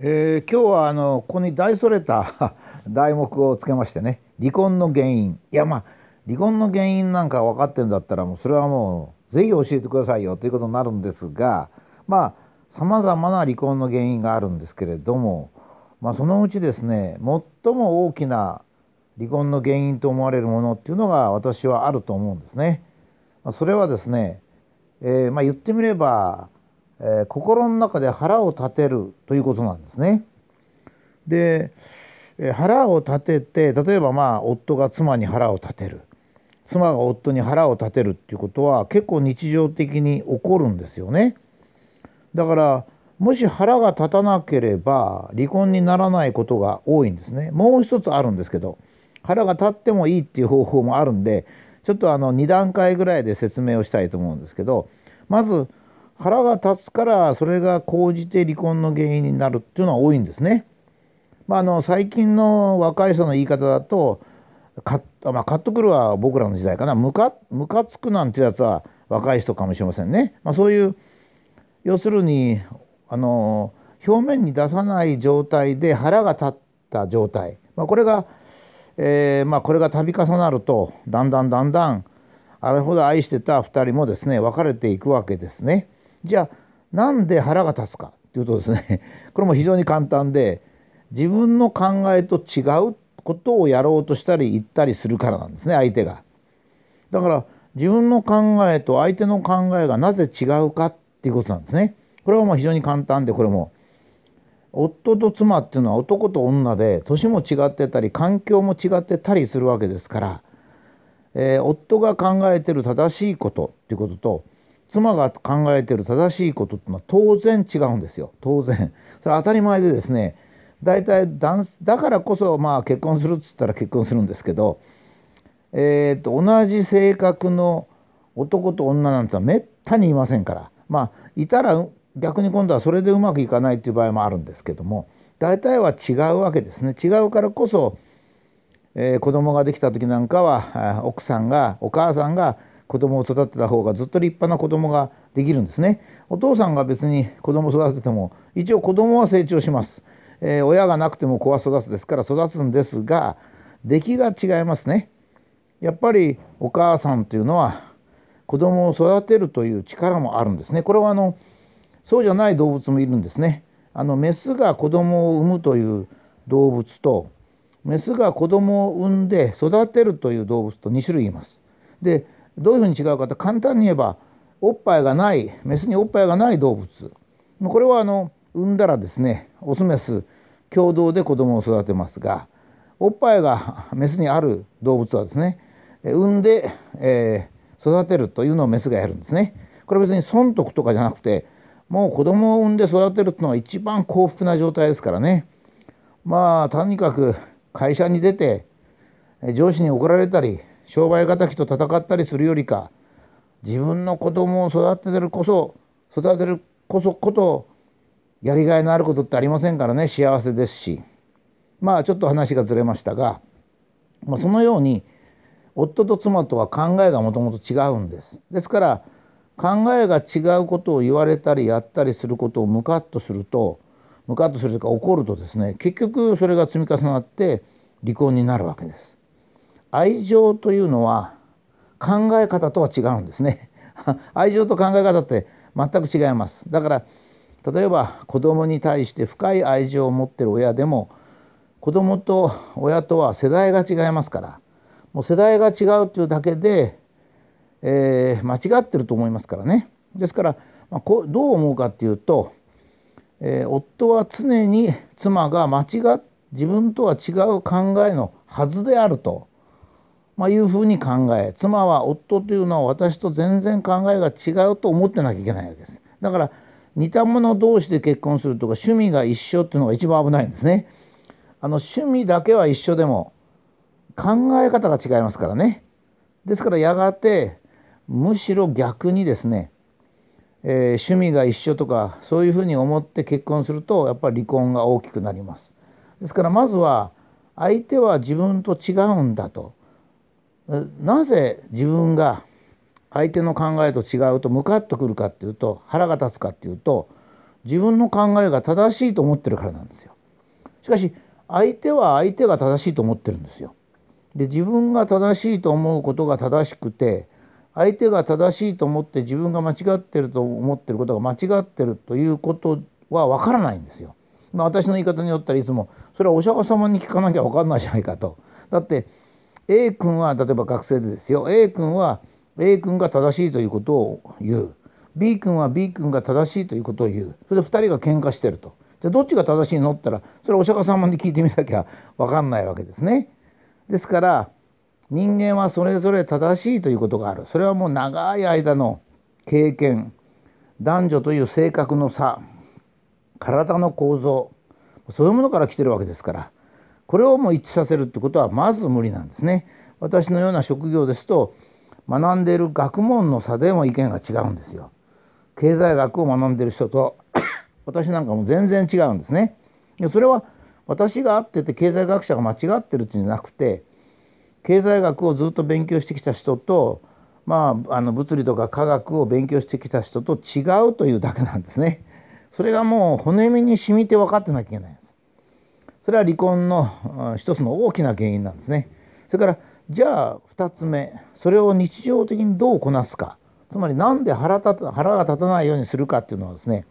えー、今日はあのここに大それた 題目をつけましてね離婚の原因いやまあ離婚の原因なんか分かってんだったらもうそれはもう是非教えてくださいよということになるんですがまあさまざまな離婚の原因があるんですけれども、まあ、そのうちですね最も大きな離婚の原因と思われるものっていうのが私はあると思うんですね。まあそれはですね、えー、まあ、言ってみればえー、心の中で腹を立てるということなんですね。で、えー、腹を立てて例えばまあ夫が妻に腹を立てる妻が夫に腹を立てるっていうことは結構日常的に起こるんですよね。だからもし腹が立たなければ離婚にならないことが多いんですね。もう一つあるんですけど腹が立ってもいいっていう方法もあるんでちょっとあの2段階ぐらいで説明をしたいと思うんですけどまず腹が立つからそれが高じて離婚の原因になるっていうのは多いんですね。まあ、あの最近の若い人の言い方だとカッ,、まあ、カットクルは僕らの時代かなムカムカつくなんてやつは若い人かもしれませんね。まあ、そういう要するにあの表面に出さない状態で腹が立った状態、まあ、これが、えーまあ、これが度重なるとだんだんだんだんあれほど愛してた2人もですね別れていくわけですね。じゃあなんで腹が立つかっていうとですね これも非常に簡単で自分の考えと違うことをやろうとしたり言ったりするからなんですね相手が。だから自分の考えと相手の考えがなぜ違うかっていうことなんですね。これはもう非常に簡単でこれも夫と妻っていうのは男と女で年も違ってたり環境も違ってたりするわけですから、えー、夫が考えてる正しいことっていうことと妻が考えてる正しいことってのは当然違うんですよ。当然。それは当たり前でですね大体だだからこそまあ結婚するっつったら結婚するんですけど、えーと、同じ性格の男と女なんてのはめったにいませんから。まあいたら逆に今度はそれでうまくいかないっていう場合もあるんですけども大体は違うわけですね。違うからこそ、えー、子供ができた時なんかは奥さんがお母さんが子供を育てた方がずっと立派な子供ができるんですね。お父さんが別に子供を育てても一応子供は成長します。えー、親がなくても子は育つですから育つんですが出来が違いますね。やっぱりお母さんというのは子供を育てるという力もあるんですね。これはあのそうじゃない動物もいるんですね。あのメスが子供を産むという動物とメスが子供を産んで育てるという動物と2種類います。でどういうふうに違うかと簡単に言えばおっぱいがないメスにおっぱいがない動物これはあの産んだらですねオスメス共同で子供を育てますがおっぱいがメスにある動物はですね産んで、えー、育てるというのをメスがやるんですね。これ別に損得とかじゃなくてもう子供を産んで育てるっていうのが一番幸福な状態ですからねまあとにかく会社に出て上司に怒られたり商売敵と戦ったりするよりか自分の子供を育ててるこそ育てるこそことやりがいのあることってありませんからね幸せですしまあちょっと話がずれましたが、まあ、そのように夫と妻とは考えがもともと違うんです。ですから考えが違うことを言われたりやったりすることをムカッとするとムカッとするとか怒るとですね結局それが積み重なって離婚になるわけです。愛情というのは考え方とは違うんですね。愛情と考え方って全く違います。だから例えば子供に対して深い愛情を持ってる親でも子供と親とは世代が違いますからもう世代が違うというだけで、えー、間違ってると思いますからね。ですから、まあ、こどう思うかっていうと、えー、夫は常に妻が間違っ自分とは違う考えのはずであると。まあ、いうふうに考え妻は夫というのは私と全然考えが違うと思ってなきゃいけないわけです。だから似た者同士で結婚するとか趣味が一緒っていうのが一番危ないんですね。あの趣味だけは一緒でも考え方が違いますからね。ですからやがてむしろ逆にですね、えー、趣味が一緒とかそういうふうに思って結婚するとやっぱり離婚が大きくなります。ですからまずは相手は自分と違うんだとなぜ自分が相手の考えと違うとムカッとくるかっていうと腹が立つかっていうと自分の考えが正しいと思ってるからなんですよ。しかし相手は相手が正しいと思ってるんですよ。で自分が正しいと思うことが正しくて相手が正しいと思って自分が間違ってると思ってることが間違ってるということは分からないんですよ。まあ、私の言い方によったらいつもそれはお釈迦様に聞かなきゃ分かんないじゃないかと。だって A 君は例えば学生でですよ。A 君は A 君が正しいということを言う。B 君は B 君が正しいということを言う。それで2人が喧嘩してると。じゃあどっちが正しいのって言ったらそれはお釈迦様に聞いてみなきゃ分かんないわけですね。ですから人間はそれぞれ正しいということがある。それはもう長い間の経験。男女という性格の差。体の構造。そういうものから来てるわけですから。これをもう一致させるってことはまず無理なんですね。私のような職業ですと学んでいる学問の差でも意見が違うんですよ。経済学を学んでいる人と 私なんかも全然違うんですね。それは私が合ってて経済学者が間違ってるっていうんじゃなくて経済学をずっと勉強してきた人とまあ、あの物理とか科学を勉強してきた人と違うというだけなんですね。それがもう骨身に染みて分かってなきゃいけないんです。それは離婚の一つの大きな原因なんですね。それからじゃあ2つ目それを日常的にどうこなすかつまり何で腹立腹が立たないようにするかっていうのはですね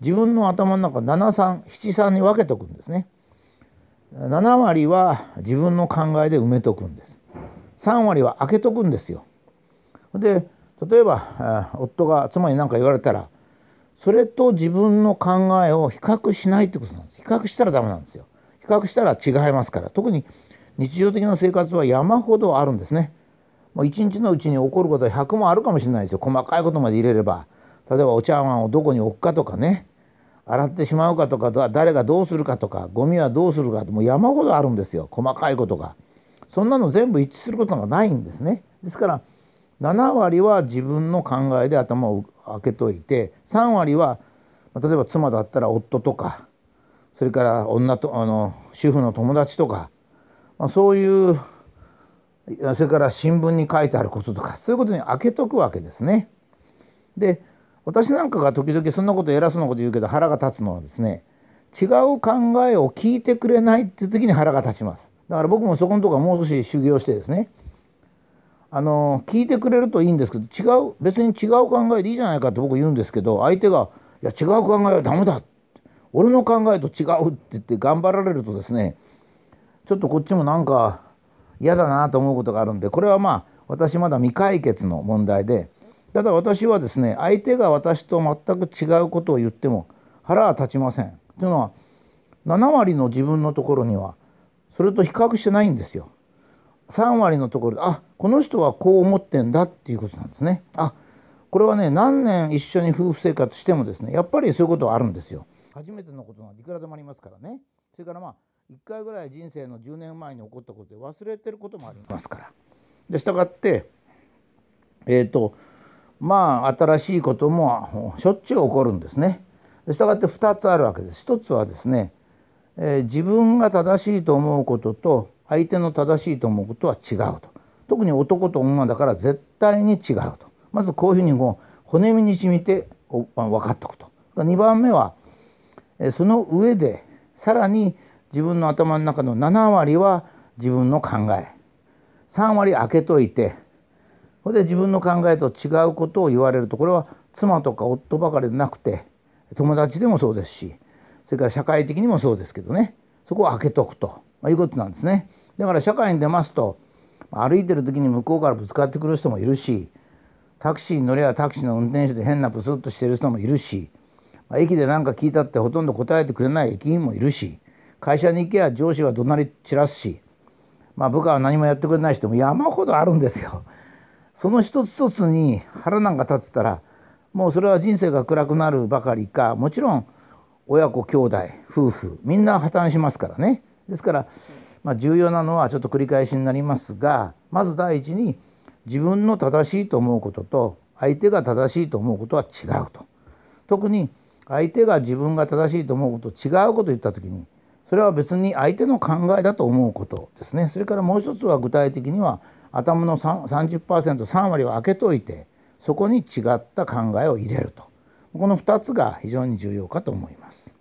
自分の頭の中7373に分けとくんですね。7割は自分の考えで埋めとくんです。3割は開けとくんですよ。で例えば夫が妻に何か言われたらそれと自分の考えを比較しないってことなんです比較したらダメなんですよ較したら違いますから。特に日常的な生活は山ほどあるんですね。もう一日のうちに起こることは100もあるかもしれないですよ。細かいことまで入れれば。例えばお茶碗をどこに置くかとかね。洗ってしまうかとか誰がどうするかとかゴミはどうするかもう山ほどあるんですよ。細かいことが。そんなの全部一致することがないんですね。ですから7割は自分の考えで頭を開けといて3割は例えば妻だったら夫とかそれから女とあの主婦の友達とか、まあ、そういうそれから新聞に書いてあることとかそういうことに開けとくわけですね。で私なんかが時々そんなこと偉そうなこと言うけど腹が立つのはですね違う考えを聞いてくれないっていう時に腹が立ちます。だから僕もそこのとこはもう少し修行してですねあの聞いてくれるといいんですけど違う別に違う考えでいいじゃないかって僕言うんですけど相手が「いや違う考えはダメだ」俺の考えと違うって言って頑張られるとですねちょっとこっちもなんか嫌だなと思うことがあるんでこれはまあ私まだ未解決の問題でただ私はですね相手が私と全く違うことを言っても腹は立ちません。というのは7割の自分のところにはそれと比較してないんですよ。3割のところであこの人はこう思ってんだっていうことなんですね。あこれはね何年一緒に夫婦生活してもですねやっぱりそういうことはあるんですよ。初めてのことはいくらでもありますからね。それからまあ1回ぐらい人生の10年前に起こったことで忘れてることもありますから。でしたがってえっ、ー、とまあ新しいこともしょっちゅう起こるんですね。したがって2つあるわけです。1つはですね、えー、自分が正しいと思うことと相手の正しいと思うことは違うと特に男と女だから絶対に違うとまずこういうふうにもう骨身にしみて分かっておくと2番目はその上でさらに自分の頭の中の7割は自分の考え3割開けといてそれで自分の考えと違うことを言われるとこれは妻とか夫ばかりでなくて友達でもそうですしそれから社会的にもそうですけどねそこを開けとくとまいうことなんですね。だから社会に出ますと歩いてる時に向こうからぶつかってくる人もいるしタクシーに乗りゃタクシーの運転手で変なブスッとしてる人もいるし駅で何か聞いたってほとんど答えてくれない駅員もいるし会社に行けば上司は怒鳴り散らすし、まあ、部下は何もやってくれない人も山ほどあるんですよ。その一つ一つに腹なんか立つたらもうそれは人生が暗くなるばかりかもちろん親子兄弟夫婦みんな破綻しますからね。ですからまあ、重要なのはちょっと繰り返しになりますがまず第一に自分の正しいと思うことと相手が正しいと思うことは違うと特に相手が自分が正しいと思うこと違うこと言った時にそれは別に相手の考えだと思うことですねそれからもう一つは具体的には頭の 30%3 割を開けといてそこに違った考えを入れるとこの2つが非常に重要かと思います。